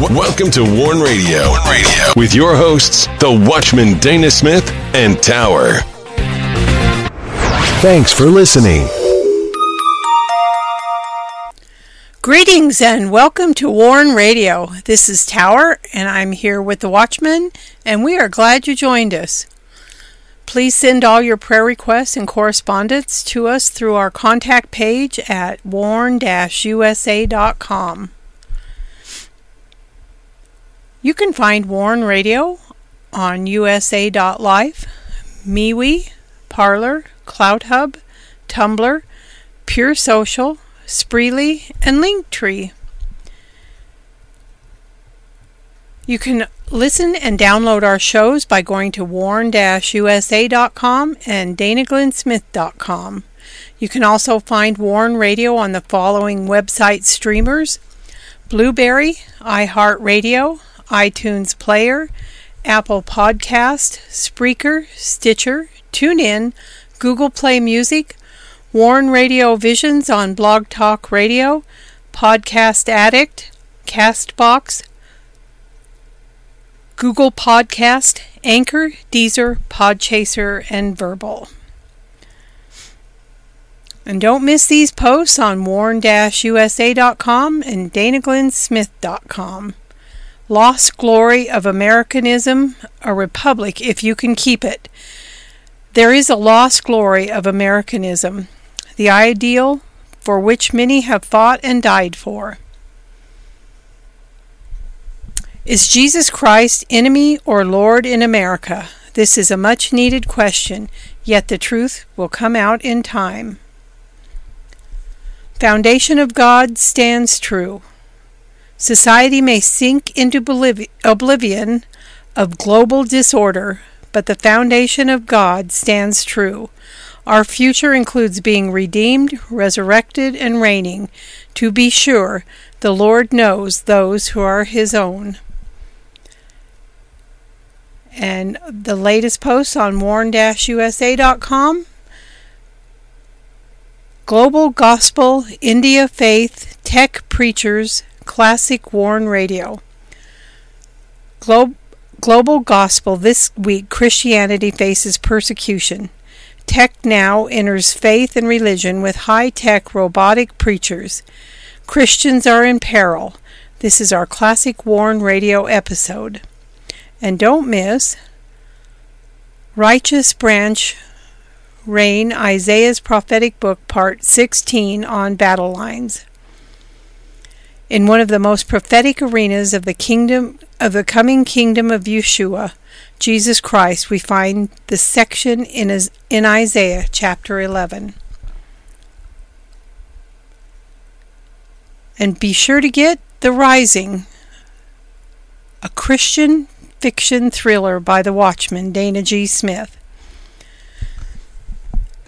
Welcome to Warn Radio. Radio with your hosts, the Watchman Dana Smith and Tower. Thanks for listening. Greetings and welcome to Warn Radio. This is Tower, and I'm here with the Watchman, and we are glad you joined us. Please send all your prayer requests and correspondence to us through our contact page at warn-usa.com. You can find Warn Radio on usa.life, MeWe, Parler, CloutHub, Tumblr, Pure Social, Spreely, and Linktree. You can listen and download our shows by going to warn-usa.com and danaglennsmith.com. You can also find Warn Radio on the following website streamers Blubrry, iHeartRadio, iTunes Player, Apple Podcast, Spreaker, Stitcher, TuneIn, Google Play Music, Warn Radio Visions on Blog Talk Radio, Podcast Addict, Castbox, Google Podcast, Anchor, Deezer, Podchaser, and Verbal. And don't miss these posts on warn-usa.com and danaglennsmith.com. Lost Glory of Americanism, a Republic if you can keep it. There is a lost glory of Americanism, the ideal for which many have fought and died for. Is Jesus Christ enemy or Lord in America? This is a much needed question, yet the truth will come out in time. Foundation of God stands true. Society may sink into oblivion of global disorder, but the foundation of God stands true. Our future includes being redeemed, resurrected, and reigning. To be sure, the Lord knows those who are His own. And the latest post on warn-usa.com Global Gospel, India Faith, Tech Preachers, Classic Warn Radio. Glo- Global Gospel this week Christianity faces persecution. Tech now enters faith and religion with high tech robotic preachers. Christians are in peril. This is our Classic Warn Radio episode. And don't miss Righteous Branch Reign Isaiah's Prophetic Book, Part 16 on Battle Lines. In one of the most prophetic arenas of the kingdom of the coming kingdom of Yeshua, Jesus Christ, we find the section in, in Isaiah chapter 11. And be sure to get The Rising, a Christian fiction thriller by the Watchman, Dana G. Smith.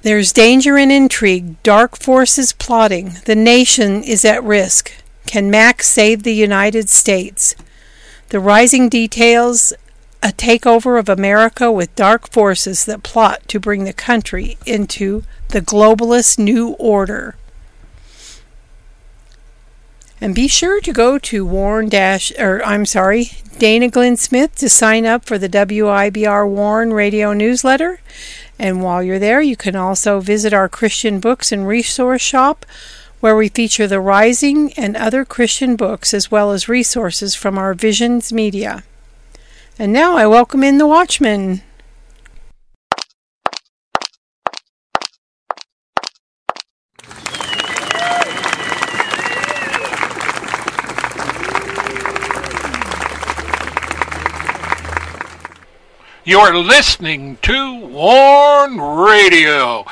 There's danger and intrigue, dark forces plotting, the nation is at risk. Can Max save the United States? The rising details a takeover of America with dark forces that plot to bring the country into the globalist new order. And be sure to go to Warn Dash or I'm sorry, Dana Glenn Smith to sign up for the WIBR Warn radio newsletter. And while you're there, you can also visit our Christian books and resource shop where we feature the Rising and other Christian books as well as resources from our Visions Media. And now I welcome in the Watchman. You're listening to Warn Radio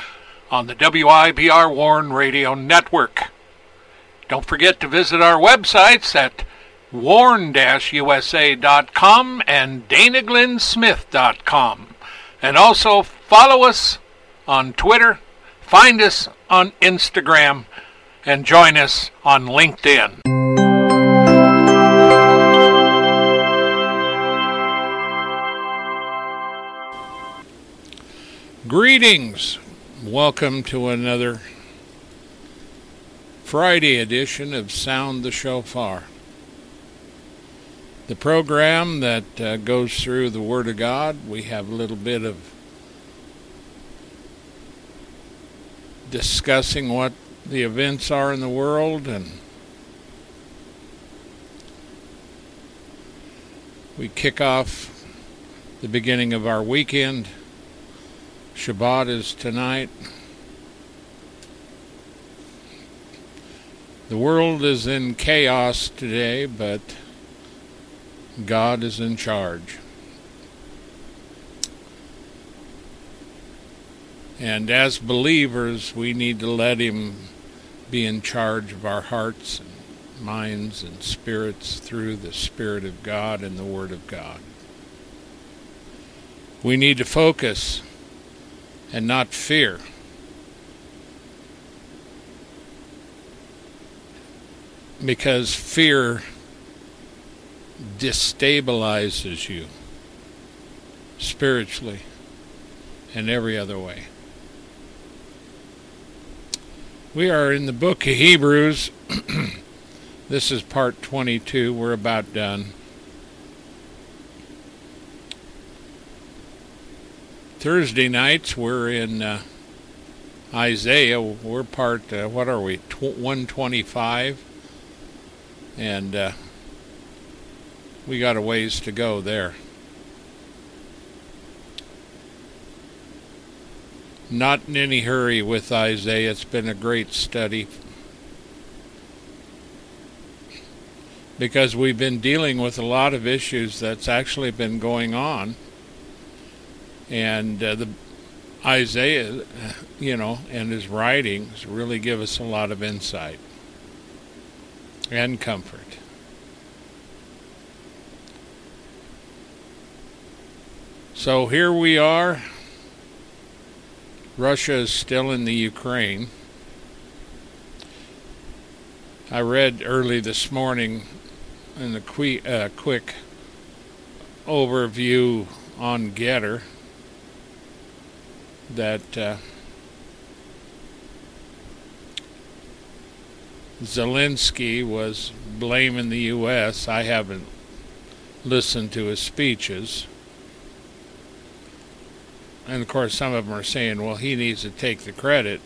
on the WIBR Warn Radio Network. Don't forget to visit our websites at warn-usa.com and danaglennsmith.com. And also follow us on Twitter, find us on Instagram, and join us on LinkedIn. Greetings. Welcome to another Friday edition of Sound the Shofar. the program that uh, goes through the Word of God. We have a little bit of discussing what the events are in the world and we kick off the beginning of our weekend. Shabbat is tonight. The world is in chaos today, but God is in charge. And as believers, we need to let Him be in charge of our hearts and minds and spirits through the Spirit of God and the Word of God. We need to focus and not fear. Because fear destabilizes you spiritually and every other way. We are in the book of Hebrews. this is part 22. We're about done. Thursday nights we're in uh, Isaiah. We're part, uh, what are we, 125? And uh, we got a ways to go there. Not in any hurry with Isaiah. It's been a great study. Because we've been dealing with a lot of issues that's actually been going on. And uh, the Isaiah, you know, and his writings really give us a lot of insight and comfort. So here we are. Russia is still in the Ukraine. I read early this morning in the quick, uh, quick overview on Gettr that uh, Zelensky was blaming the U.S. I haven't listened to his speeches and of course some of them are saying, well, he needs to take the credit,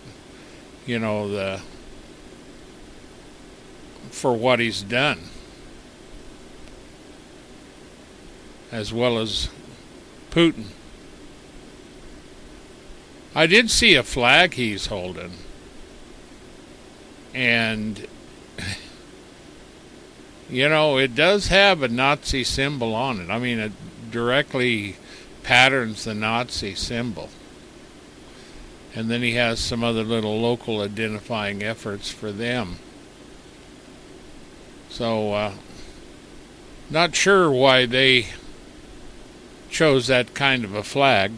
you know, the for what he's done, as well as Putin. I did see a flag he's holding, and you know, it does have a Nazi symbol on it. I mean, it directly patterns the Nazi symbol. And then he has some other little local identifying efforts for them. So, uh, not sure why they chose that kind of a flag.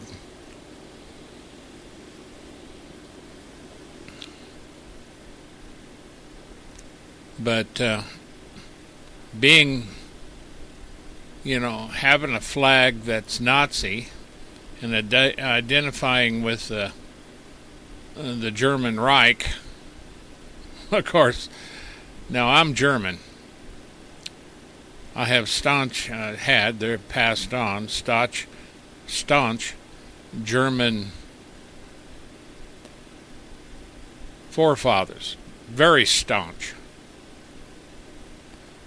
But uh, being you know, having a flag that's Nazi and ad- identifying with uh, the German Reich. Of course, now I'm German. I have staunch, uh, had, they're passed on, staunch, staunch German forefathers. Very staunch.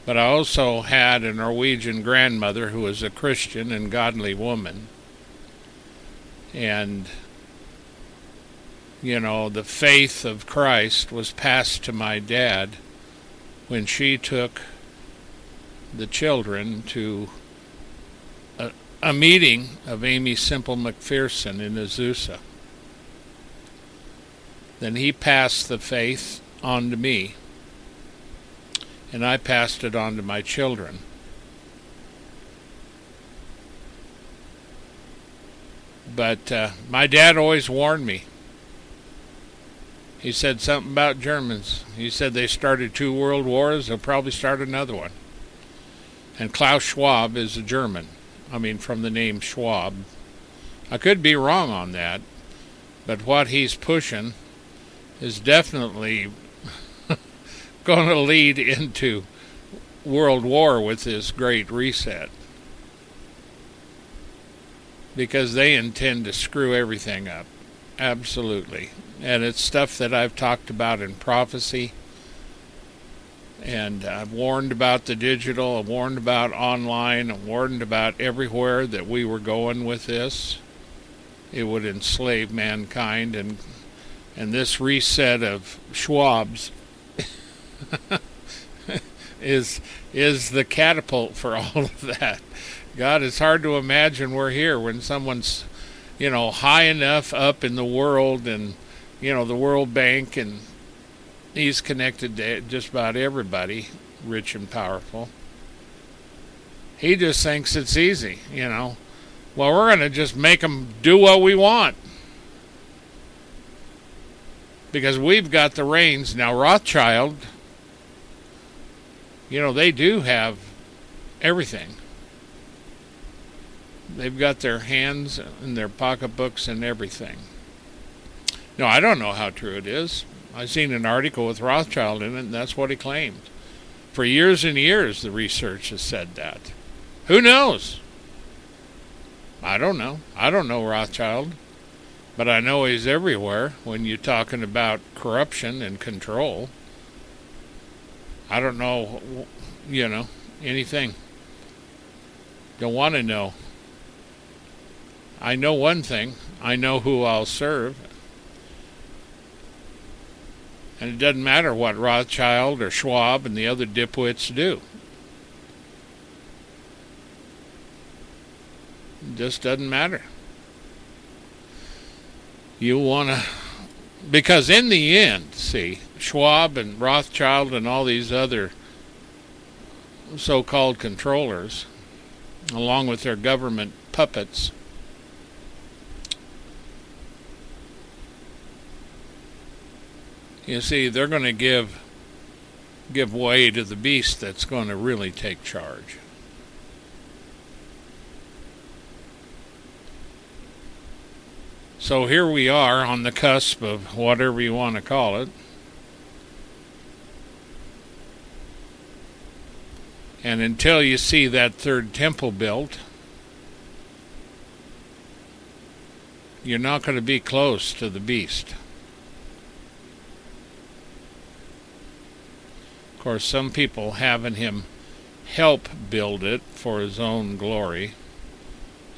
But I also had a Norwegian grandmother who was a Christian and godly woman. And, you know, the faith of Christ was passed to my dad when she took the children to a, a meeting of Aimee Semple McPherson in Azusa. Then he passed the faith on to me and I passed it on to my children. But uh, my dad always warned me. He said something about Germans. He said they started two world wars, they'll probably start another one. And Klaus Schwab is a German. I mean, from the name Schwab. I could be wrong on that, but what he's pushing is definitely going to lead into world war with this great reset because they intend to screw everything up. Absolutely. And it's stuff that I've talked about in prophecy. And I've warned about the digital, I've warned about online, I've warned about everywhere that we were going with this. It would enslave mankind and and this reset of Schwab's is is the catapult for all of that. God, it's hard to imagine we're here when someone's, you know, high enough up in the world and, you know, the World Bank and he's connected to just about everybody, rich and powerful. He just thinks it's easy, you know. Well, we're going to just make them do what we want. Because we've got the reins. Now, Rothschild, you know, they do have everything. They've got their hands and their pocketbooks and everything. No, I don't know how true it is. I've seen an article with Rothschild in it, and that's what he claimed. For years and years, the research has said that. Who knows? I don't know. I don't know Rothschild. But I know he's everywhere when you're talking about corruption and control. I don't know, you know, anything. Don't want to know. I know one thing I know who I'll serve. And it doesn't matter what Rothschild or Schwab and the other dipwits do. It just doesn't matter. You want to. Because in the end, see, Schwab and Rothschild and all these other so called controllers, along with their government puppets, you see, they're going to give give way to the beast that's going to really take charge. So here we are on the cusp of whatever you want to call it. And until you see that third temple built, you're not going to be close to the beast. Of course, some people having him help build it for his own glory.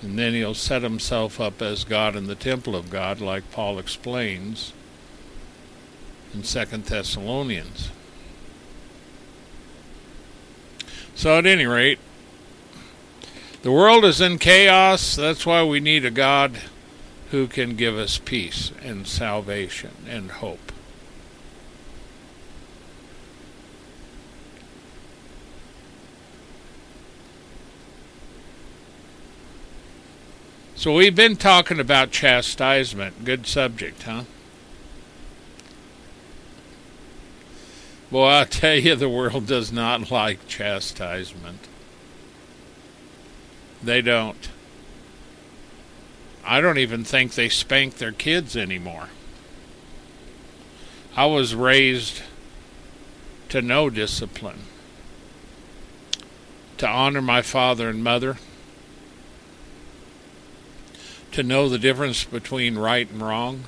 And then he'll set himself up as God in the temple of God, like Paul explains in Second Thessalonians. So, at any rate, the world is in chaos. That's why we need a God who can give us peace and salvation and hope. So we've been talking about chastisement. Good subject, huh? Boy, I tell you, the world does not like chastisement. They don't. I don't even think they spank their kids anymore. I was raised to know discipline, to honor my father and mother to know the difference between right and wrong,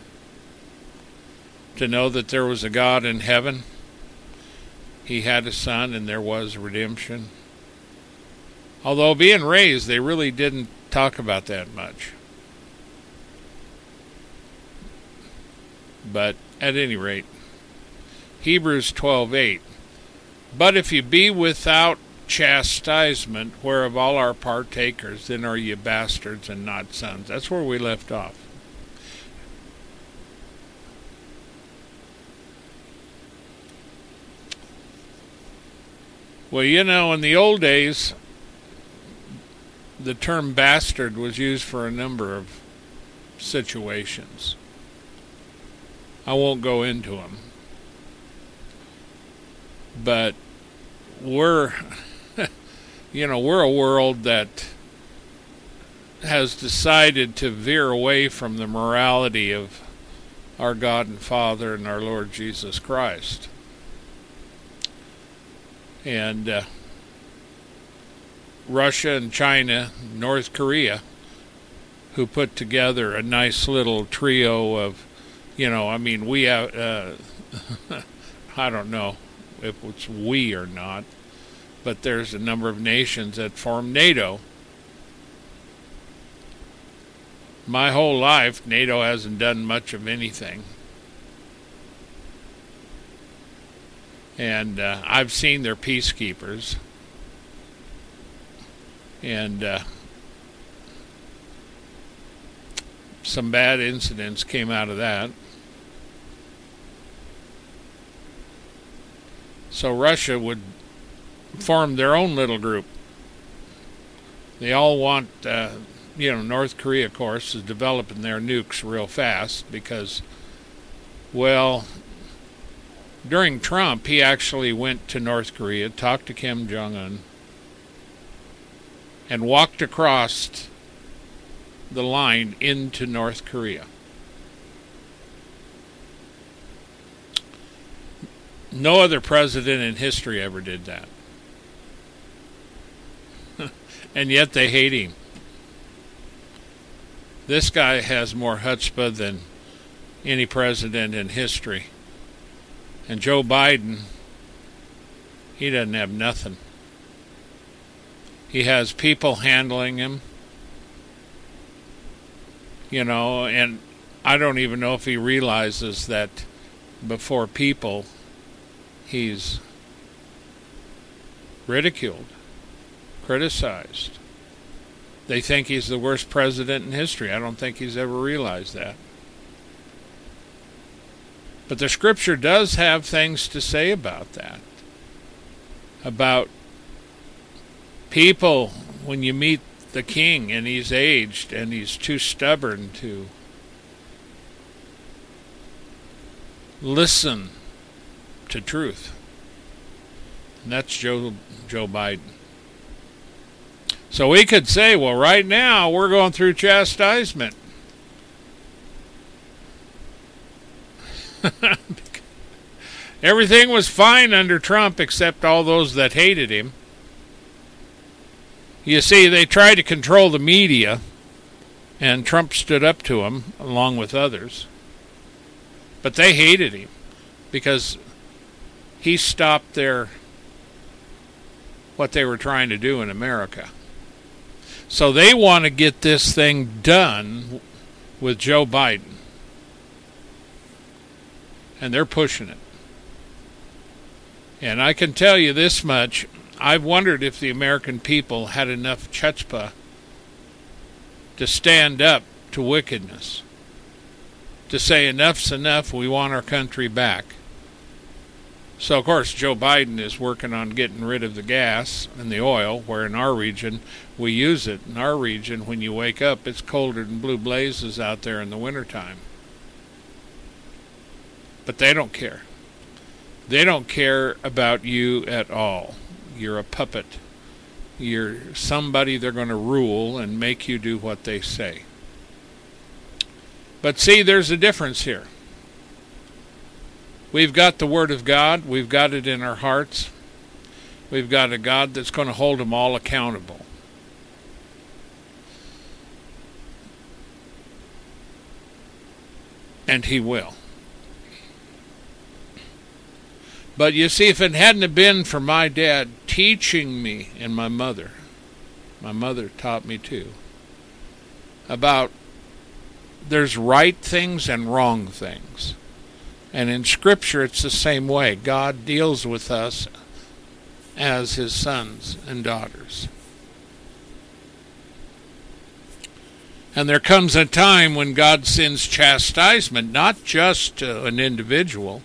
to know that there was a God in heaven, He had a Son, and there was redemption. Although being raised, they really didn't talk about that much. But at any rate, Hebrews 12:8 But if you be without chastisement, whereof all are partakers, then are ye bastards and not sons. That's where we left off. Well, you know, in the old days, the term bastard was used for a number of situations. I won't go into them. But we're you know, we're a world that has decided to veer away from the morality of our God and Father and our Lord Jesus Christ. And uh, Russia and China, North Korea, who put together a nice little trio of, you know, I mean, we have, uh, I don't know if it's we or not, but there's a number of nations that form NATO. My whole life, NATO hasn't done much of anything. And uh, I've seen their peacekeepers. And uh, some bad incidents came out of that. So Russia would form their own little group. They all want, uh, you know, North Korea, of course, is developing their nukes real fast because, well, during Trump, he actually went to North Korea, talked to Kim Jong un, and walked across the line into North Korea. No other president in history ever did that. And yet they hate him. This guy has more chutzpah than any president in history. And Joe Biden, he doesn't have nothing. He has people handling him. You know, and I don't even know if he realizes that before people, he's ridiculed, criticized. They think he's the worst president in history. I don't think he's ever realized that. But the scripture does have things to say about that. About people, when you meet the king and he's aged and he's too stubborn to listen to truth. And that's Joe Joe Biden. So we could say, well, right now we're going through chastisement. Everything was fine under Trump except all those that hated him. You see, they tried to control the media, and Trump stood up to them along with others. But they hated him because he stopped their what they were trying to do in America. So they want to get this thing done with Joe Biden. And they're pushing it. And I can tell you this much I've wondered if the American people had enough chutzpah to stand up to wickedness, to say enough's enough, we want our country back. So, of course, Joe Biden is working on getting rid of the gas and the oil, where in our region we use it. In our region, when you wake up, it's colder than blue blazes out there in the wintertime. But they don't care. They don't care about you at all. You're a puppet. You're somebody they're going to rule and make you do what they say. But see, there's a difference here. We've got the Word of God, we've got it in our hearts. We've got a God that's going to hold them all accountable. And He will. But you see, if it hadn't been for my dad teaching me and my mother, my mother taught me too, about there's right things and wrong things. And in Scripture, it's the same way. God deals with us as His sons and daughters. And there comes a time when God sends chastisement, not just to an individual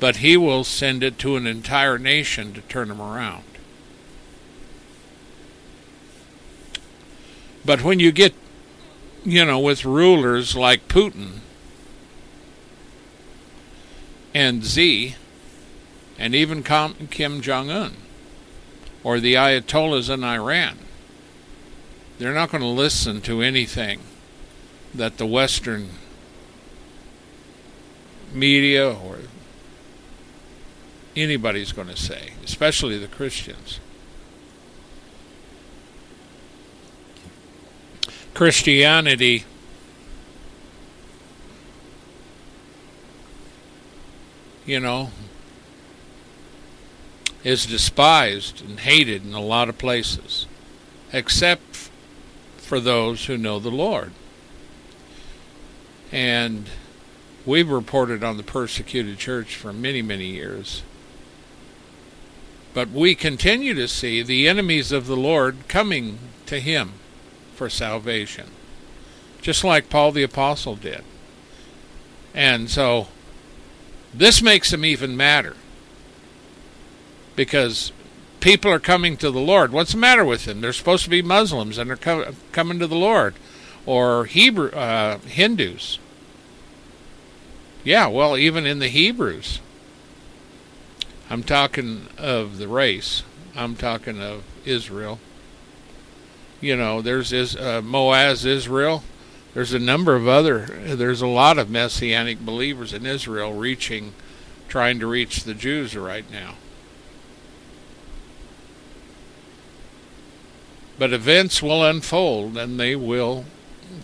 but he will send it to an entire nation to turn them around. But when you get, you know, with rulers like Putin and Xi, and even Kim Jong un, or the Ayatollahs in Iran, they're not going to listen to anything that the Western media or anybody's going to say, especially the Christians. Christianity you know is despised and hated in a lot of places except for those who know the Lord. And we've reported on the persecuted church for many, many years. But we continue to see the enemies of the Lord coming to him for salvation, just like Paul the Apostle did. And so this makes them even madder because people are coming to the Lord. What's the matter with them? They're supposed to be Muslims and they're co- coming to the Lord, or Hebrew uh, Hindus. Yeah, well, even in the Hebrews. I'm talking of the race. I'm talking of Israel. You know, there's is uh, Maoz Israel. There's a number of other. There's a lot of messianic believers in Israel reaching, trying to reach the Jews right now. But events will unfold and they will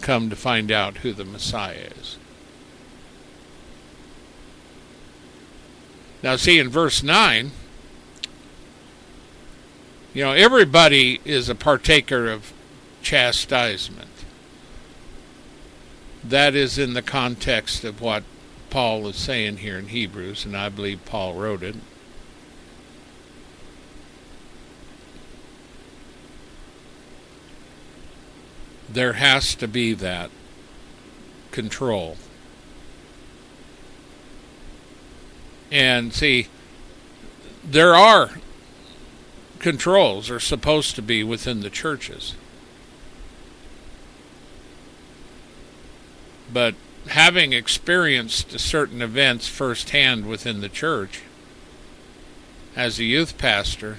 come to find out who the Messiah is. Now, see, in verse 9, you know, everybody is a partaker of chastisement. That is in the context of what Paul is saying here in Hebrews, and I believe Paul wrote it. there has to be that control. And see, there are controls are supposed to be within the churches. But having experienced certain events firsthand within the church as a youth pastor,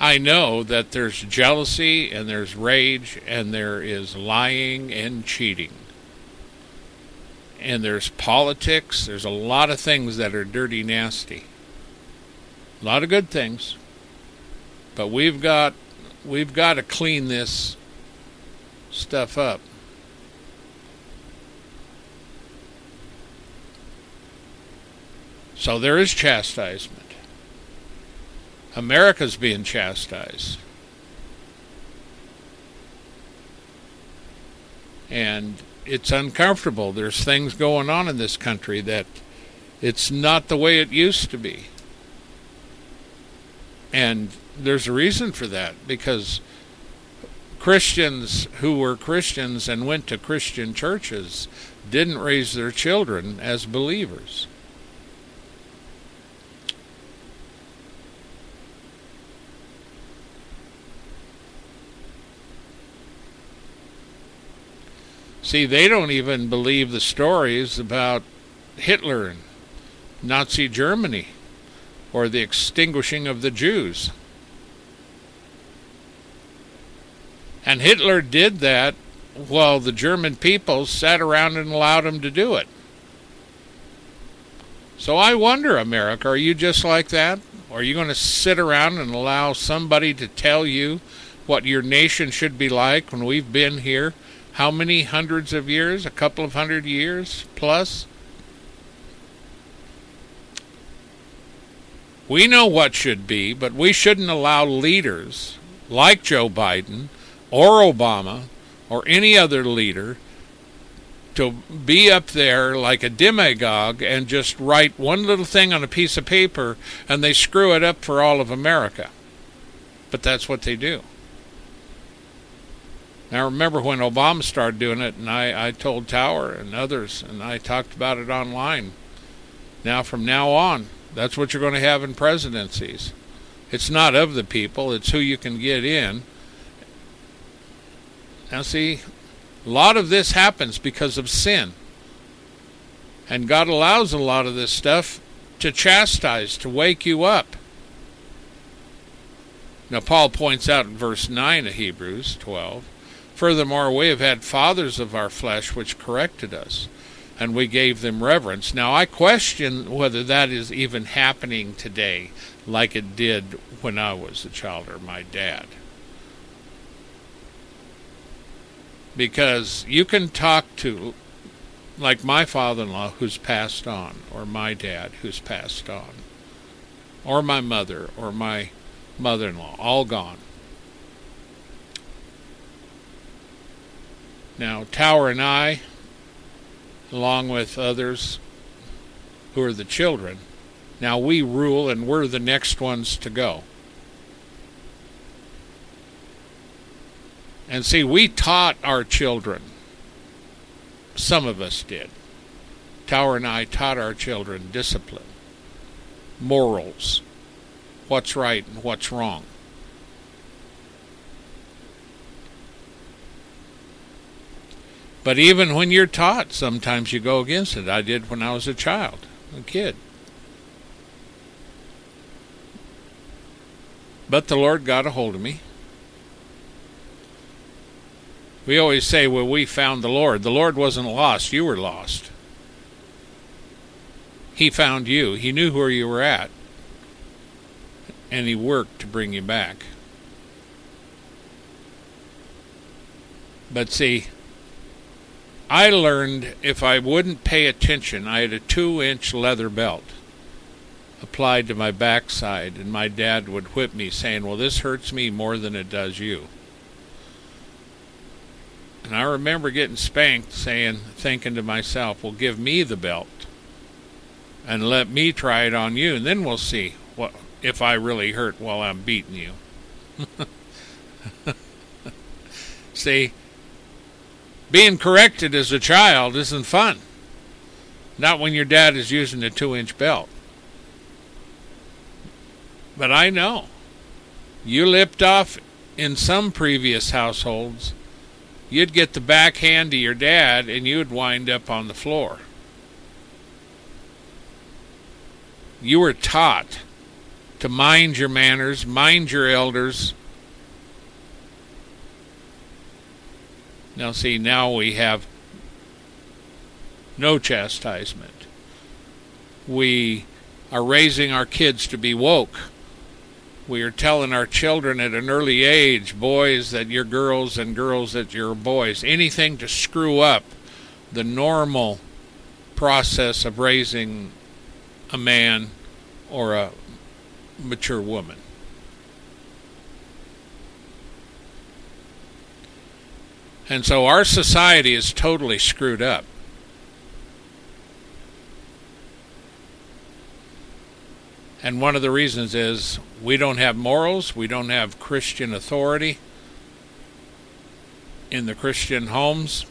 I know that there's jealousy and there's rage and there is lying and cheating. And there's politics. There's a lot of things that are dirty, nasty. A lot of good things. But we've got we've got to clean this stuff up. So there is chastisement. America's being chastised. And it's uncomfortable. There's things going on in this country that it's not the way it used to be. And there's a reason for that because Christians who were Christians and went to Christian churches didn't raise their children as believers. See, they don't even believe the stories about Hitler and Nazi Germany or the extinguishing of the Jews. And Hitler did that while the German people sat around and allowed him to do it. So I wonder, America, are you just like that? Are you going to sit around and allow somebody to tell you what your nation should be like when we've been here how many hundreds of years? A couple of hundred years plus? We know what should be, but we shouldn't allow leaders like Joe Biden or Obama or any other leader to be up there like a demagogue and just write one little thing on a piece of paper and they screw it up for all of America. But that's what they do. I remember when Obama started doing it, and I, I told Tower and others, and I talked about it online. Now, from now on, that's what you're going to have in presidencies. It's not of the people, it's who you can get in. Now, see, a lot of this happens because of sin. And God allows a lot of this stuff to chastise, to wake you up. Now, Paul points out in verse 9 of Hebrews 12 Furthermore, we have had fathers of our flesh which corrected us, and we gave them reverence. Now, I question whether that is even happening today like it did when I was a child or my dad. because you can talk to like my father-in-law who's passed on or my dad who's passed on or my mother or my mother-in-law all gone now tower and i along with others who are the children now we rule and we're the next ones to go And see, we taught our children. Some of us did. Tower and I taught our children discipline, morals, what's right and what's wrong. But even when you're taught, sometimes you go against it. I did when I was a child, a kid. But the Lord got a hold of me we always say, well, we found the Lord. The Lord wasn't lost, you were lost. He found you, He knew where you were at, and He worked to bring you back. But see, I learned if I wouldn't pay attention, I had a two inch leather belt applied to my backside, and my dad would whip me, saying, Well, this hurts me more than it does you. And I remember getting spanked, saying, thinking to myself, well, give me the belt and let me try it on you, and then we'll see what if I really hurt while I'm beating you. see, being corrected as a child isn't fun. Not when your dad is using a two inch belt. But I know you lipped off in some previous households you'd get the backhand to your dad and you'd wind up on the floor. You were taught to mind your manners, mind your elders. Now, see, now we have no chastisement. We are raising our kids to be woke we are telling our children at an early age, boys that you're girls and girls that you're boys, anything to screw up the normal process of raising a man or a mature woman. And so our society is totally screwed up. And one of the reasons is we don't have morals, we don't have Christian authority in the Christian homes.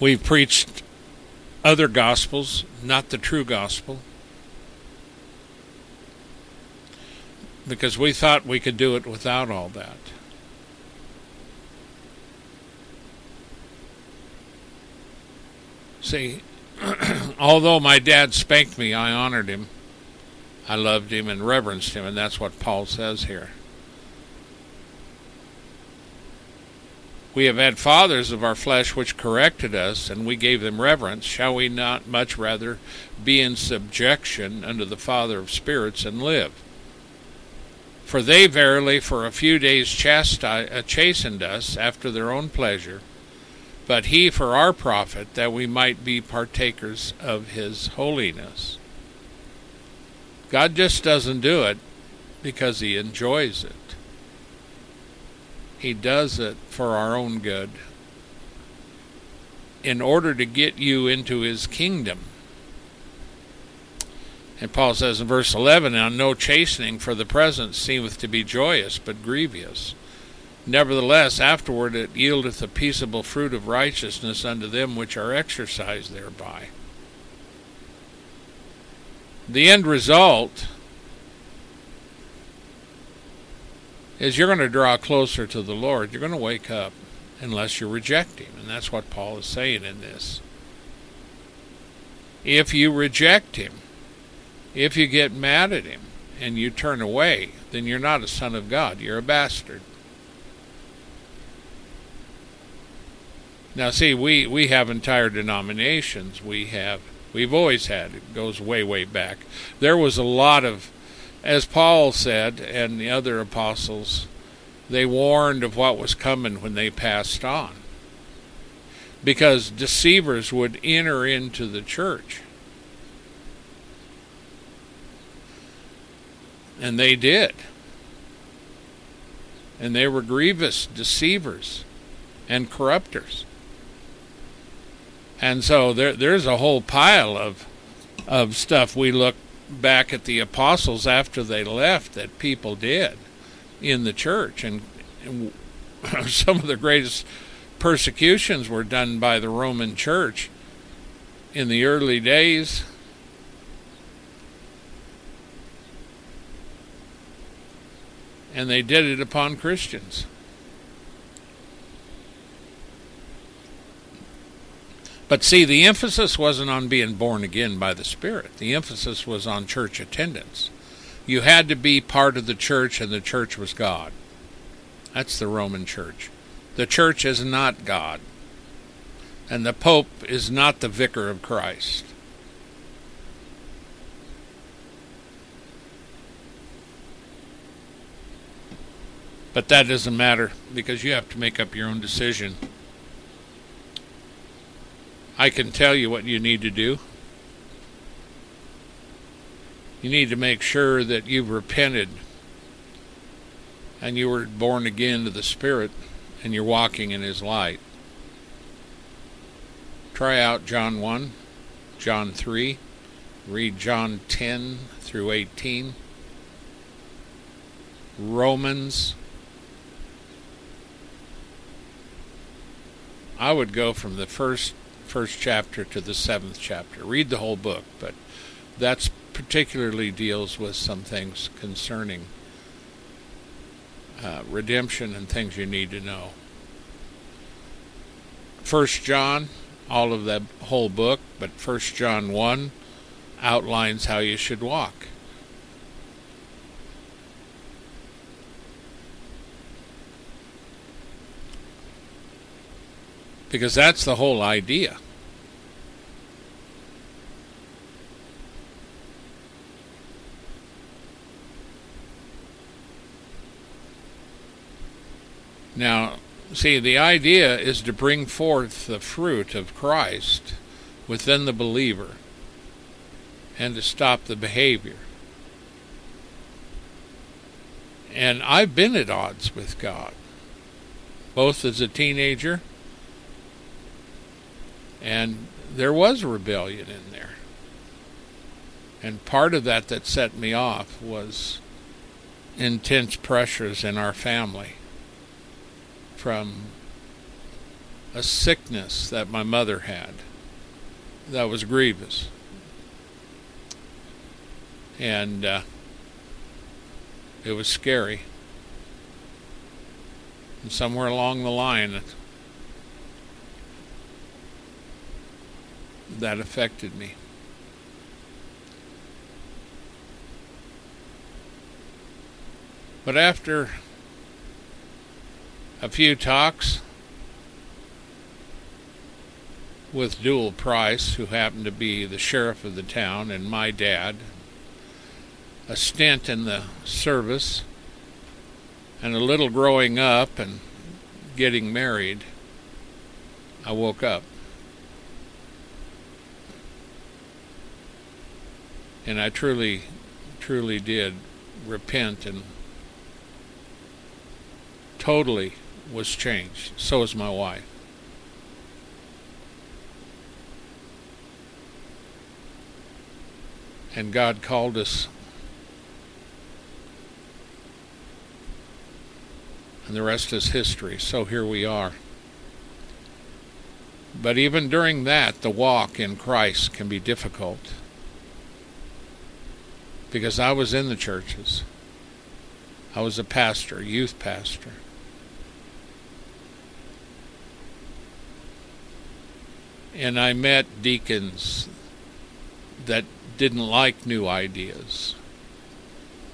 We've preached other gospels, not the true gospel, because we thought we could do it without all that. See, although my dad spanked me, I honored him. I loved him and reverenced him, and that's what Paul says here. We have had fathers of our flesh which corrected us, and we gave them reverence. Shall we not much rather be in subjection unto the Father of spirits and live? For they verily for a few days uh, chastened us after their own pleasure but he for our profit, that we might be partakers of his holiness. God just doesn't do it because he enjoys it. He does it for our own good in order to get you into his kingdom. And Paul says in verse 11, Now no chastening for the present seemeth to be joyous, but grievous. Nevertheless, afterward it yieldeth a peaceable fruit of righteousness unto them which are exercised thereby. The end result is you're going to draw closer to the Lord. You're going to wake up unless you reject Him. And that's what Paul is saying in this. If you reject Him, if you get mad at Him and you turn away, then you're not a son of God. You're a bastard. Now, see, we, we have entire denominations. We have, we've always had, it goes way, way back. There was a lot of, as Paul said, and the other apostles, they warned of what was coming when they passed on. Because deceivers would enter into the church. And they did. And they were grievous deceivers and corrupters. And so there, there's a whole pile of of stuff we look back at the apostles after they left that people did in the church, and, and some of the greatest persecutions were done by the Roman Church in the early days. And they did it upon Christians. But see, the emphasis wasn't on being born again by the Spirit. The emphasis was on church attendance. You had to be part of the church, and the church was God. That's the Roman church. The church is not God. And the Pope is not the vicar of Christ. But that doesn't matter because you have to make up your own decision. I can tell you what you need to do. You need to make sure that you've repented and you were born again to the Spirit and you're walking in His light. Try out John 1, John 3, read John 10 through 18, Romans. I would go from the first first chapter to the seventh chapter. Read the whole book, but that's particularly deals with some things concerning uh, redemption and things you need to know. First John, all of the whole book, but First John one outlines how you should walk. because that's the whole idea. Now, see, the idea is to bring forth the fruit of Christ within the believer and to stop the behavior. And I've been at odds with God, both as a teenager and there was rebellion in there. And part of that that set me off was intense pressures in our family from a sickness that my mother had that was grievous. And uh, it was scary. And somewhere along the line, that affected me. But after a few talks with Dual Price, who happened to be the sheriff of the town, and my dad, a stint in the service, and a little growing up and getting married, I woke up. and I truly, truly did repent and totally was changed. So was my wife. And God called us. And the rest is history. So here we are. But even during that, the walk in Christ can be difficult because I was in the churches. I was a pastor, youth pastor. And I met deacons that didn't like new ideas,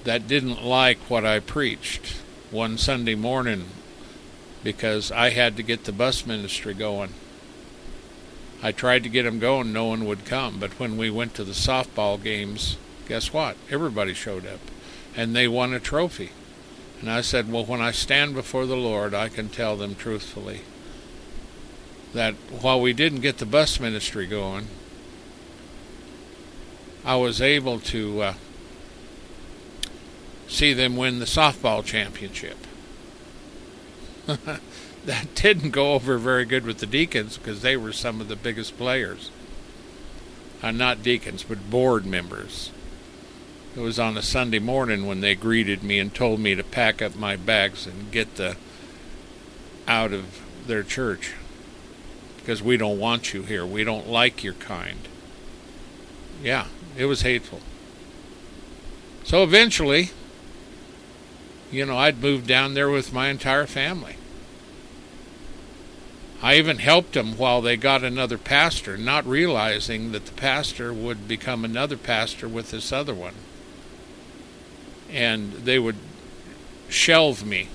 that didn't like what I preached one Sunday morning because I had to get the bus ministry going. I tried to get them going, no one would come. But when we went to the softball games, guess what? Everybody showed up, and they won a trophy. And I said, Well, when I stand before the Lord, I can tell them truthfully that while we didn't get the bus ministry going, I was able to uh, see them win the softball championship. that didn't go over very good with the deacons because they were some of the biggest players. Uh, not deacons, but board members. It was on a Sunday morning when they greeted me and told me to pack up my bags and get the out of their church because we don't want you here. We don't like your kind. Yeah, it was hateful. So eventually, you know, I'd moved down there with my entire family. I even helped them while they got another pastor, not realizing that the pastor would become another pastor with this other one. And they would shelve me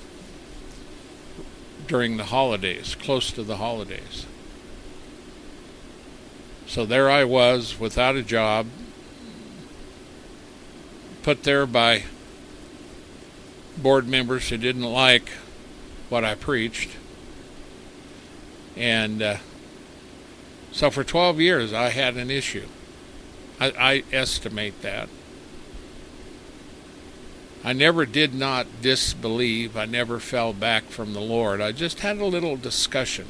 during the holidays, close to the holidays. So there I was without a job, put there by board members who didn't like what I preached. And uh, so for 12 years, I had an issue. I, I estimate that. I never did not disbelieve. I never fell back from the Lord. I just had a little discussion.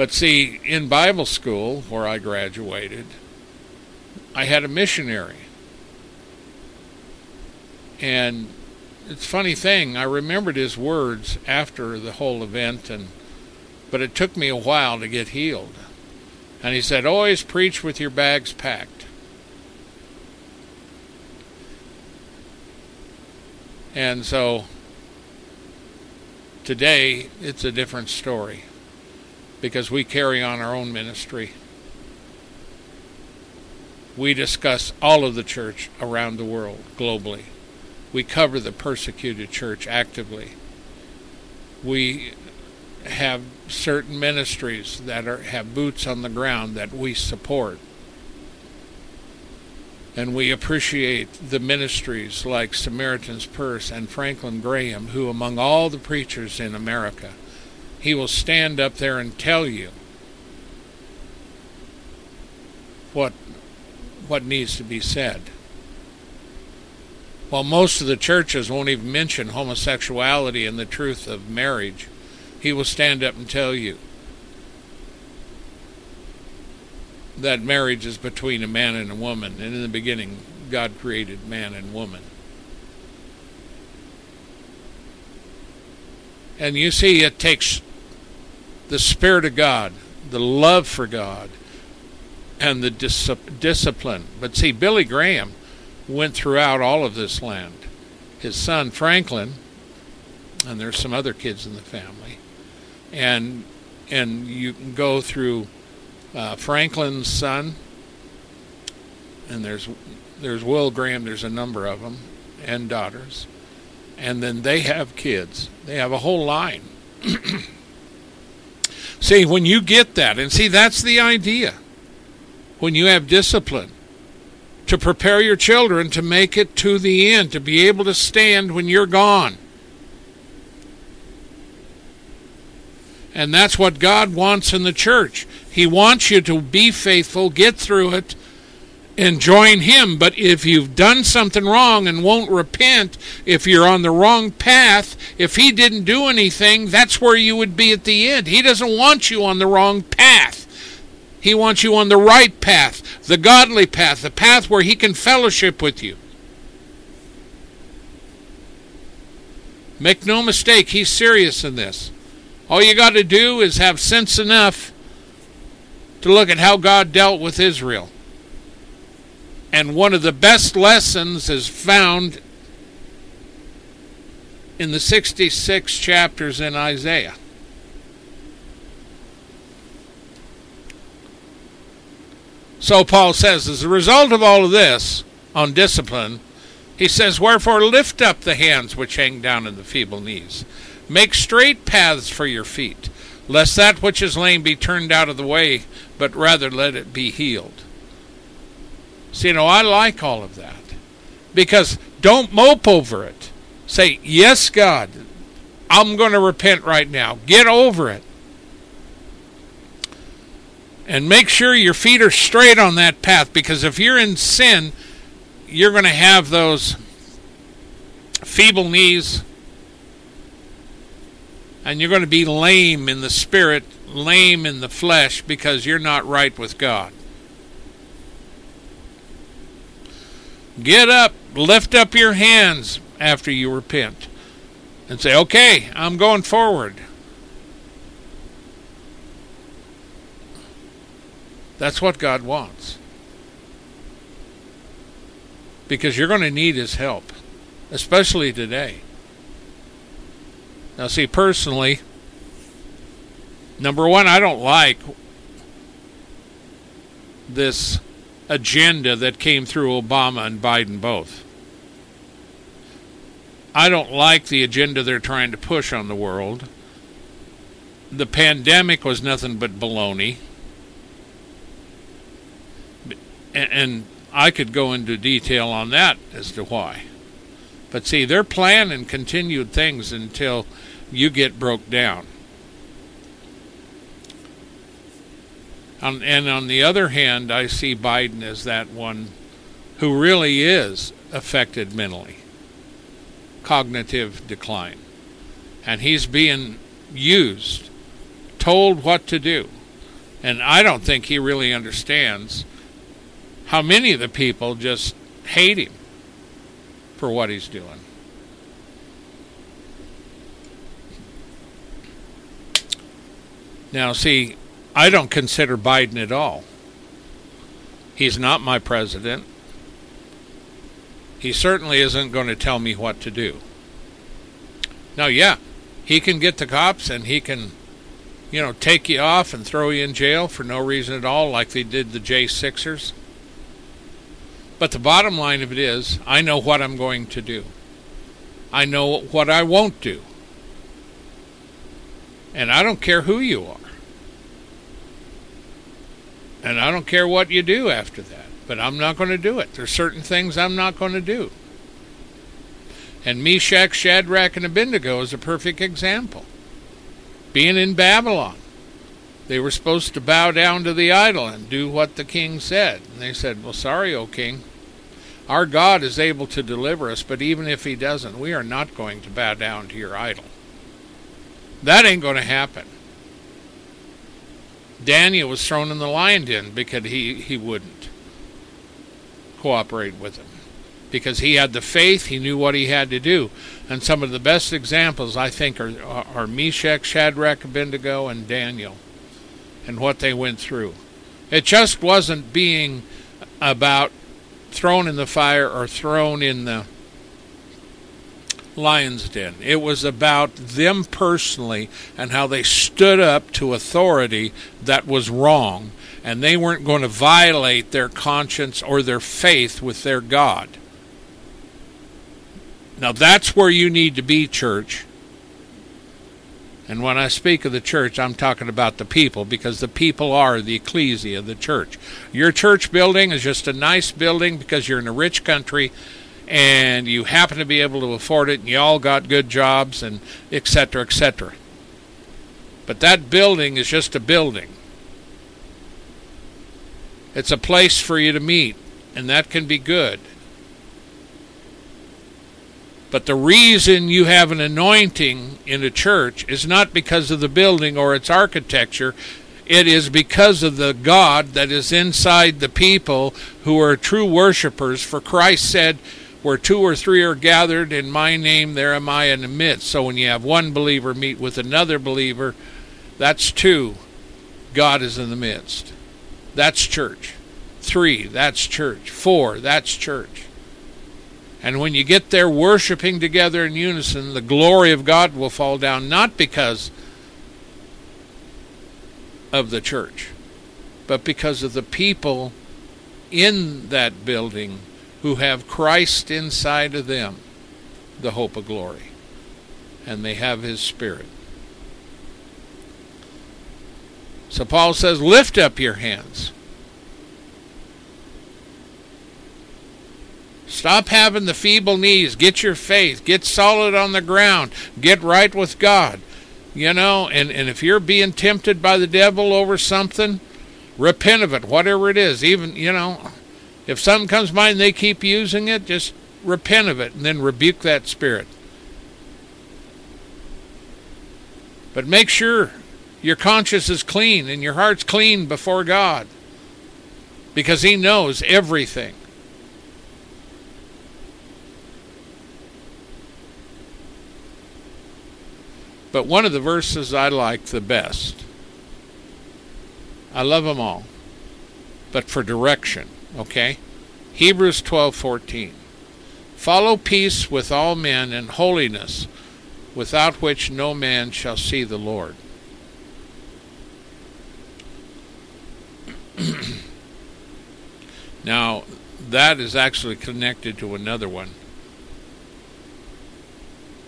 But see, in Bible school, where I graduated, I had a missionary. And it's a funny thing, I remembered his words after the whole event, and but it took me a while to get healed. And he said, Always preach with your bags packed. And so today it's a different story because we carry on our own ministry. We discuss all of the church around the world globally. We cover the persecuted church actively. We have certain ministries that are, have boots on the ground that we support. And we appreciate the ministries like Samaritan's Purse and Franklin Graham, who, among all the preachers in America, he will stand up there and tell you what what needs to be said. While most of the churches won't even mention homosexuality and the truth of marriage, he will stand up and tell you that marriage is between a man and a woman, and in the beginning, God created man and woman. And you see, it takes the Spirit of God, the love for God, and the dis- discipline. But see, Billy Graham went throughout all of this land. His son Franklin, and there's some other kids in the family, and and you can go through uh, Franklin's son, and there's there's Will Graham. There's a number of them and daughters, and then they have kids. They have a whole line. see, when you get that, and see, that's the idea. When you have discipline, to prepare your children to make it to the end, to be able to stand when you're gone. And that's what God wants in the church. He wants you to be faithful, get through it, and join Him. But if you've done something wrong and won't repent, if you're on the wrong path, if He didn't do anything, that's where you would be at the end. He doesn't want you on the wrong path. He wants you on the right path, the godly path, the path where He can fellowship with you. Make no mistake, He's serious in this. All you got to do is have sense enough to look at how God dealt with Israel. And one of the best lessons is found in the 66 chapters in Isaiah. So Paul says, as a result of all of this on discipline, he says, Wherefore lift up the hands which hang down in the feeble knees. Make straight paths for your feet, lest that which is lame be turned out of the way, but rather let it be healed. So, you know, I like all of that. Because don't mope over it. Say, Yes, God, I'm going to repent right now. Get over it. And make sure your feet are straight on that path because if you're in sin, you're going to have those feeble knees and you're going to be lame in the spirit, lame in the flesh because you're not right with God. Get up, lift up your hands after you repent, and say, Okay, I'm going forward. That's what God wants. Because you're going to need His help, especially today. Now, see, personally, number one, I don't like this agenda that came through Obama and Biden both. I don't like the agenda they're trying to push on the world. The pandemic was nothing but baloney. And I could go into detail on that as to why. But see, they're planning continued things until you get broke down. And on the other hand, I see Biden as that one who really is affected mentally, cognitive decline. And he's being used, told what to do. And I don't think he really understands how many of the people just hate him for what he's doing. Now, see, I don't consider Biden at all. He's not my president. He certainly isn't going to tell me what to do. Now, yeah, he can get the cops and he can, you know, take you off and throw you in jail for no reason at all, like they did the J6ers. But the bottom line of it is, I know what I'm going to do. I know what I won't do. And I don't care who you are. And I don't care what you do after that, but I'm not going to do it. There's certain things I'm not going to do. And Meshach, Shadrach, and Abednego is a perfect example. Being in Babylon, they were supposed to bow down to the idol and do what the king said. And they said, Well, sorry, O king. Our God is able to deliver us, but even if he doesn't, we are not going to bow down to your idol. That ain't going to happen. Daniel was thrown in the lion den because he, he wouldn't cooperate with him. Because he had the faith, he knew what he had to do. And some of the best examples, I think, are, are Meshach, Shadrach, Abednego, and Daniel, and what they went through. It just wasn't being about thrown in the fire or thrown in the lion's den. It was about them personally and how they stood up to authority that was wrong, and they weren't going to violate their conscience or their faith with their God. Now that's where you need to be, church. And when I speak of the church, I'm talking about the people because the people are the ecclesia, the church. Your church building is just a nice building because you're in a rich country and you happen to be able to afford it and you all got good jobs and et cetera, et cetera. But that building is just a building. It's a place for you to meet, and that can be good. But the reason you have an anointing in a church is not because of the building or its architecture. It is because of the God that is inside the people who are true worshipers. For Christ said, where two or three are gathered in my name, there am I in the midst. So when you have one believer meet with another believer, that's two. God is in the midst. That's church. Three, that's church. Four, that's church. And when you get there worshiping together in unison, the glory of God will fall down, not because of the church, but because of the people in that building who have Christ inside of them, the hope of glory, and they have his spirit. So Paul says, Lift up your hands. Stop having the feeble knees. Get your faith. Get solid on the ground. Get right with God. You know, and, and if you're being tempted by the devil over something, repent of it, whatever it is. Even, you know, if something comes by and they keep using it, just repent of it and then rebuke that spirit. But make sure your conscience is clean and your heart's clean before God because He knows everything. But one of the verses I like the best, I love them all, but for direction, okay? Hebrews 12:14. Follow peace with all men and holiness, without which no man shall see the Lord. now, that is actually connected to another one.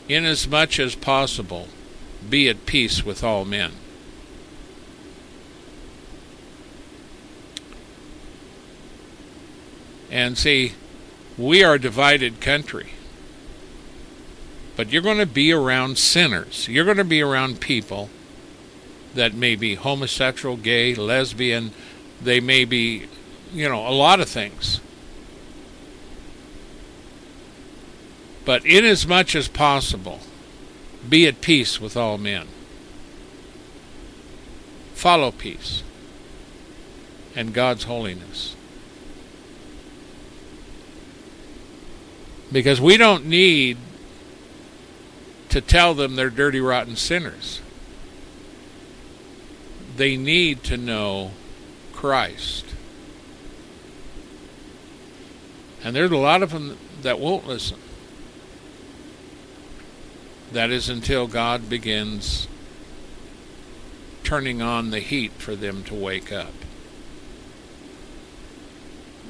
Inasmuch as possible, be at peace with all men. And see, we are a divided country. But you're going to be around sinners. You're going to be around people that may be homosexual, gay, lesbian. They may be, you know, a lot of things. But in as much as possible, be at peace with all men. Follow peace and God's holiness. Because we don't need to tell them they're dirty, rotten sinners. They need to know Christ. And there's a lot of them that won't listen. That is until God begins turning on the heat for them to wake up.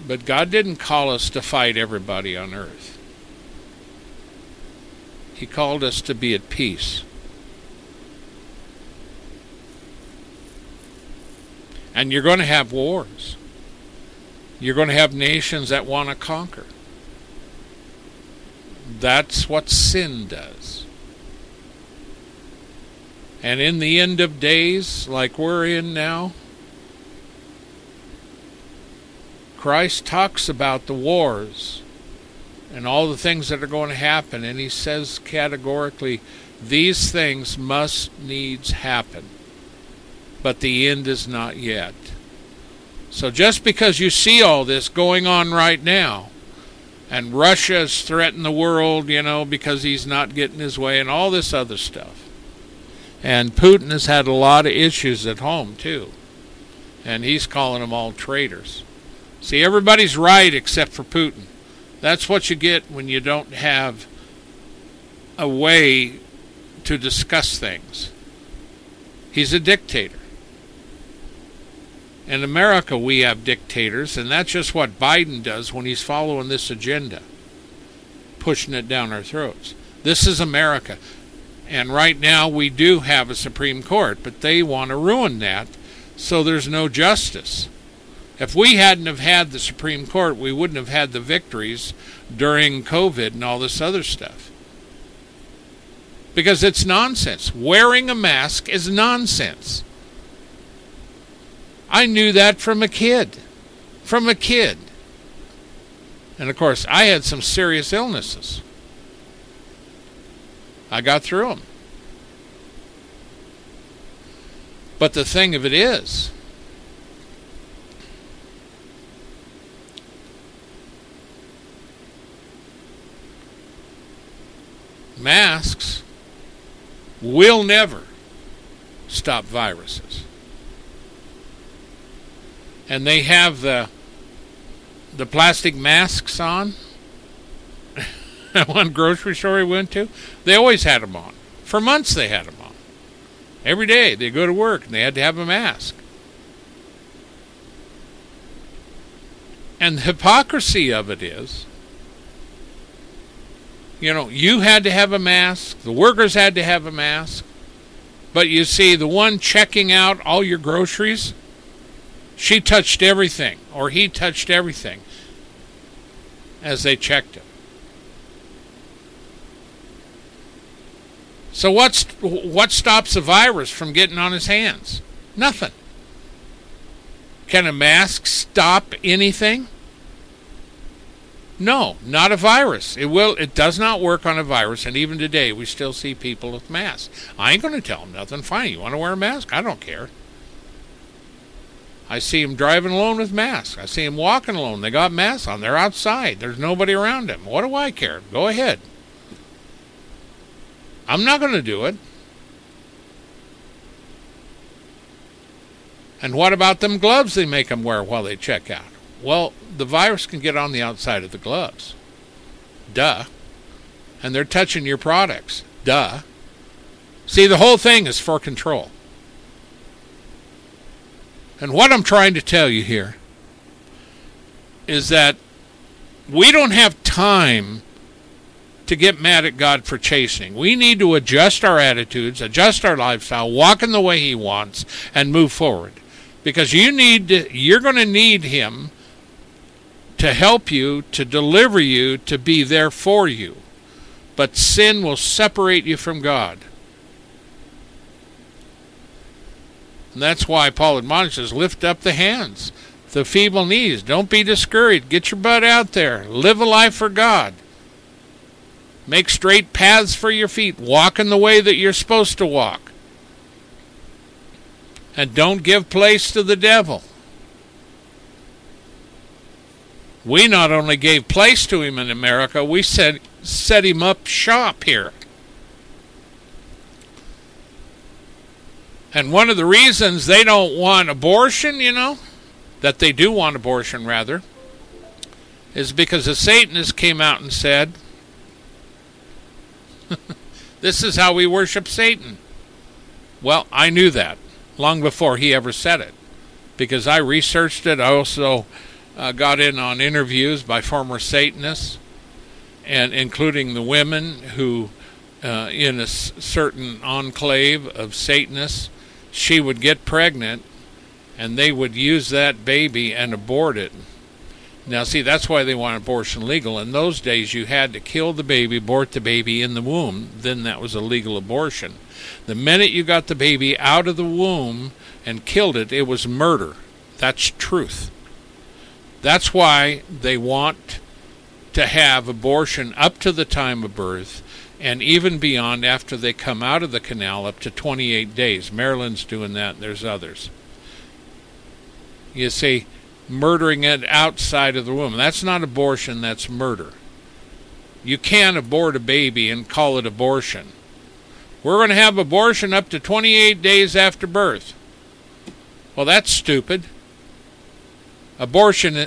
But God didn't call us to fight everybody on earth. He called us to be at peace. And you're going to have wars. You're going to have nations that want to conquer. That's what sin does. And in the end of days, like we're in now, Christ talks about the wars and all the things that are going to happen, and he says categorically, these things must needs happen, but the end is not yet. So just because you see all this going on right now, and Russia's threatened the world, you know, because he's not getting his way, and all this other stuff, and Putin has had a lot of issues at home, too. And he's calling them all traitors. See, everybody's right except for Putin. That's what you get when you don't have a way to discuss things. He's a dictator. In America, we have dictators, and that's just what Biden does when he's following this agenda, pushing it down our throats. This is America. And right now we do have a Supreme Court, but they want to ruin that so there's no justice. If we hadn't have had the Supreme Court, we wouldn't have had the victories during COVID and all this other stuff. Because it's nonsense. Wearing a mask is nonsense. I knew that from a kid. From a kid. And of course, I had some serious illnesses. I got through them. But the thing of it is, masks will never stop viruses. And they have the the plastic masks on one grocery store we went to, they always had them on. For months they had them on. Every day they go to work and they had to have a mask. And the hypocrisy of it is, you know, you had to have a mask, the workers had to have a mask, but you see, the one checking out all your groceries, she touched everything, or he touched everything. as they checked him. So what's what stops a virus from getting on his hands? Nothing. Can a mask stop anything? No, not a virus. It will. It does not work on a virus, and even today we still see people with masks. I ain't going to tell them nothing. Fine, you want to wear a mask? I don't care. I see them driving alone with masks. I see them walking alone. They got masks on. They're outside. There's nobody around them. What do I care? Go ahead. I'm not going to do it. And what about them gloves they make them wear while they check out? Well, the virus can get on the outside of the gloves. Duh. And they're touching your products. Duh. See, the whole thing is for control. And what I'm trying to tell you here is that we don't have time to get mad at God for chastening. We need to adjust our attitudes, adjust our lifestyle, walk in the way He wants, and move forward. Because you need to, you're going to need Him to help you, to deliver you, to be there for you. But sin will separate you from God. And that's why Paul admonishes lift up the hands, the feeble knees. Don't be discouraged. Get your butt out there. Live a life for God. Make straight paths for your feet. Walk in the way that you're supposed to walk. And don't give place to the devil. We not only gave place to him in America, we set, set him up shop here. And one of the reasons they don't want abortion, you know, that they do want abortion rather, is because the Satanists came out and said, This is how we worship Satan. Well, I knew that long before he ever said it because I researched it. I also uh, got in on interviews by former Satanists, and including the women who, uh, in a s- certain enclave of Satanists, she would get pregnant, and they would use that baby and abort it. Now, see, that's why they want abortion legal. In those days, you had to kill the baby, abort the baby in the womb. Then that was a legal abortion. The minute you got the baby out of the womb and killed it, it was murder. That's truth. That's why they want to have abortion up to the time of birth and even beyond after they come out of the canal up to 28 days. Maryland's doing that, and there's others. You see, murdering it outside of the womb. That's not abortion, that's murder. You can't abort a baby and call it abortion. We're going to have abortion up to 28 days after birth. Well, that's stupid abortion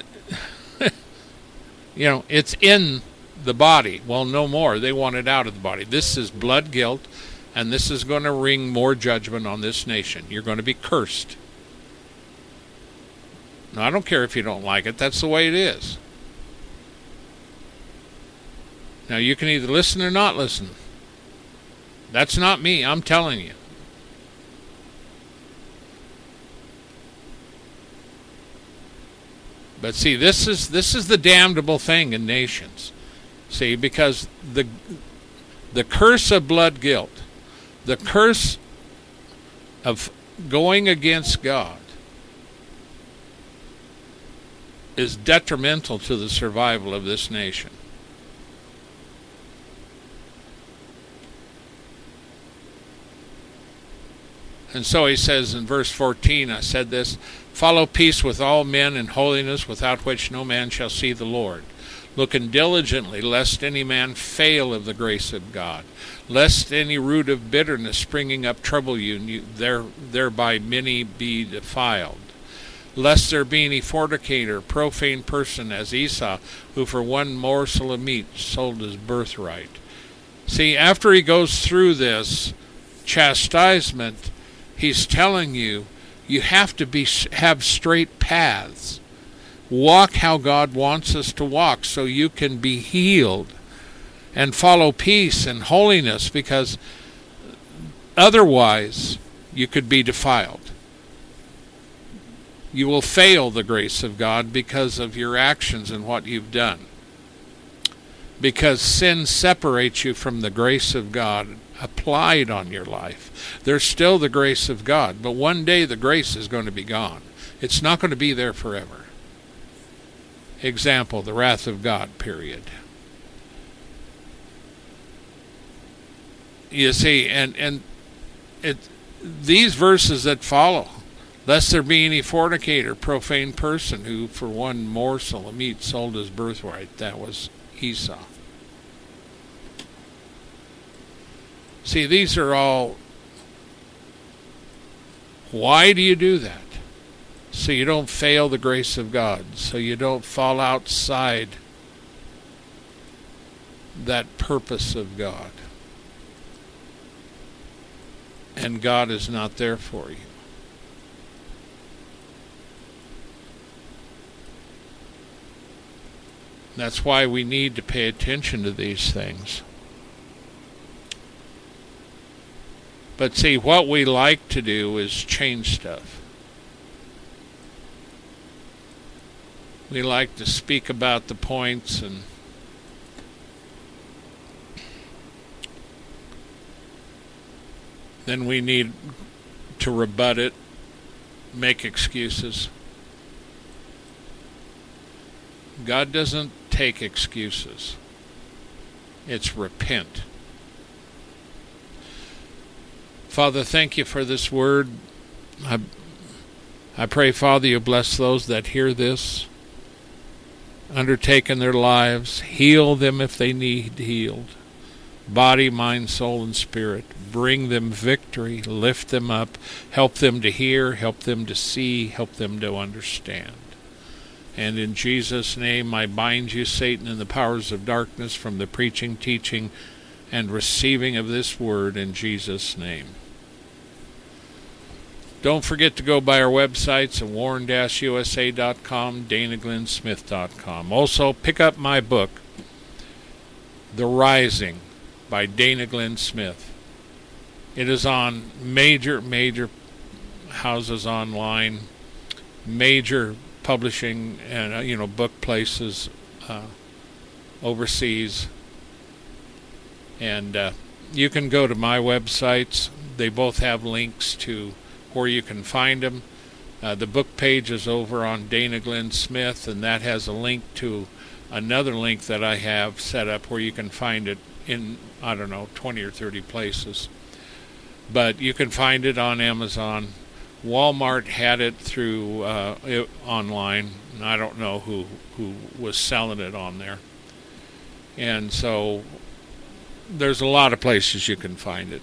you know it's in the body. Well no more. They want it out of the body. This is blood guilt and this is going to wring more judgment on this nation. You're going to be cursed. Now, i don't care if you don't like it. That's the way it is. Now you can either listen or not listen. That's not me. I'm telling you But see, this is this is the damnable thing in nations. See, because the the curse of blood guilt, the curse of going against God is detrimental to the survival of this nation. And so he says in verse 14, I said this Follow peace with all men and holiness, without which no man shall see the Lord. Looking diligently, lest any man fail of the grace of God, lest any root of bitterness springing up trouble you, and you there, thereby many be defiled. Lest there be any fornicator, profane person as Esau, who for one morsel of meat sold his birthright. See, after he goes through this chastisement, he's telling you you have to be have straight paths. Walk how God wants us to walk so you can be healed and follow peace and holiness because otherwise you could be defiled. You will fail the grace of God because of your actions and what you've done. because sin separates you from the grace of God applied on your life. There's still the grace of God, but one day the grace is going to be gone. It's not going to be there forever. Example, the wrath of God, period. You see, and, and it, these verses that follow, lest there be any fornicator, profane person who for one morsel of meat sold his birthright, that was Esau. See, these are all. Why do you do that? So you don't fail the grace of God, so you don't fall outside that purpose of God. And God is not there for you. That's why we need to pay attention to these things. But see, what we like to do is change stuff. We like to speak about the points and then we need to rebut it, make excuses. God doesn't take excuses. It's repent. Father, thank you for this word. I, I pray, Father, you bless those that hear this, undertake in their lives, heal them if they need healed, body, mind, soul, and spirit. Bring them victory, lift them up, help them to hear, help them to see, help them to understand. And in Jesus' name, I bind you, Satan, and the powers of darkness from the preaching, teaching, and receiving of this word in Jesus' name. Don't forget to go by our websites at warn-usa.com, danaglennsmith.com. Also, pick up my book, The Rising by Dana Glenn Smith. It is on major, major houses online, major publishing and uh, you know book places uh, overseas, and uh, you can go to my websites. They both have links to where you can find them. Uh, the book page is over on Dana Glenn Smith, and that has a link to another link that I have set up where you can find it in, I don't know, 20 or 30 places. But you can find it on Amazon. Walmart had it through uh, it, online. I don't know who, who was selling it on there. And so there's a lot of places you can find it.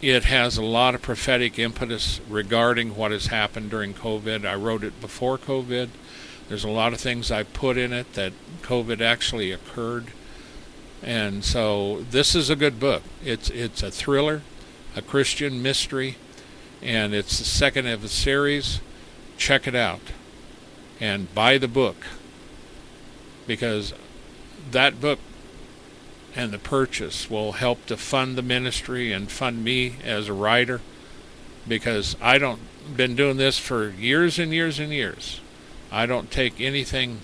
It has a lot of prophetic impetus regarding what has happened during COVID. I wrote it before COVID. There's a lot of things I put in it that COVID actually occurred. And so this is a good book. It's it's a thriller, a Christian mystery, and it's the second of a series. Check it out and buy the book because that book and the purchase will help to fund the ministry and fund me as a writer because I don't been doing this for years and years and years. I don't take anything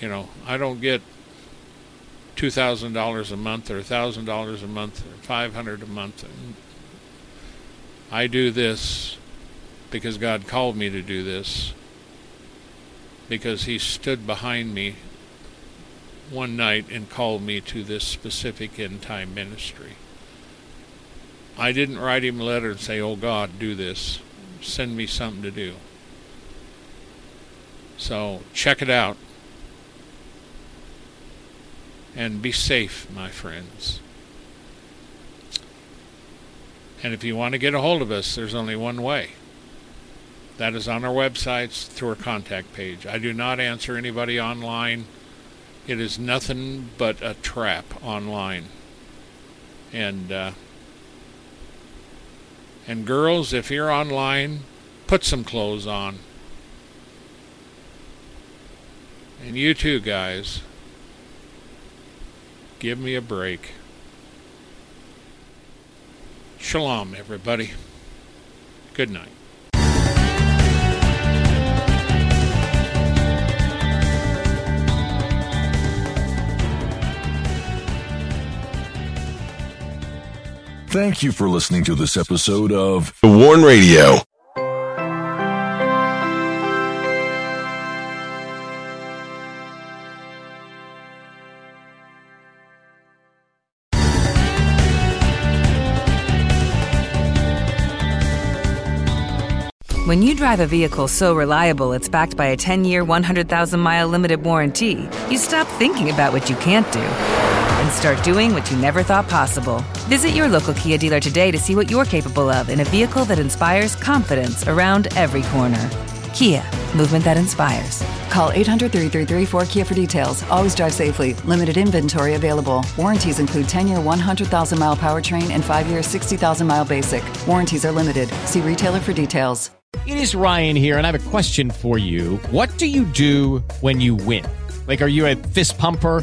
you know, I don't get two thousand dollars a month or thousand dollars a month or five hundred a month. I do this because God called me to do this because he stood behind me one night and called me to this specific end time ministry. I didn't write him a letter and say, Oh God, do this. Send me something to do. So check it out. And be safe, my friends. And if you want to get a hold of us, there's only one way. That is on our websites through our contact page. I do not answer anybody online. It is nothing but a trap online. And uh, and girls, if you're online, put some clothes on. And you too, guys. Give me a break. Shalom, everybody. Good night. Thank you for listening to this episode of The Warn Radio. When you drive a vehicle so reliable it's backed by a 10 year, 100,000 mile limited warranty, you stop thinking about what you can't do and start doing what you never thought possible. Visit your local Kia dealer today to see what you're capable of in a vehicle that inspires confidence around every corner. Kia, movement that inspires. Call 800 333 4KIA for details. Always drive safely. Limited inventory available. Warranties include 10 year 100,000 mile powertrain and 5 year 60,000 mile basic. Warranties are limited. See retailer for details. It is Ryan here, and I have a question for you. What do you do when you win? Like, are you a fist pumper?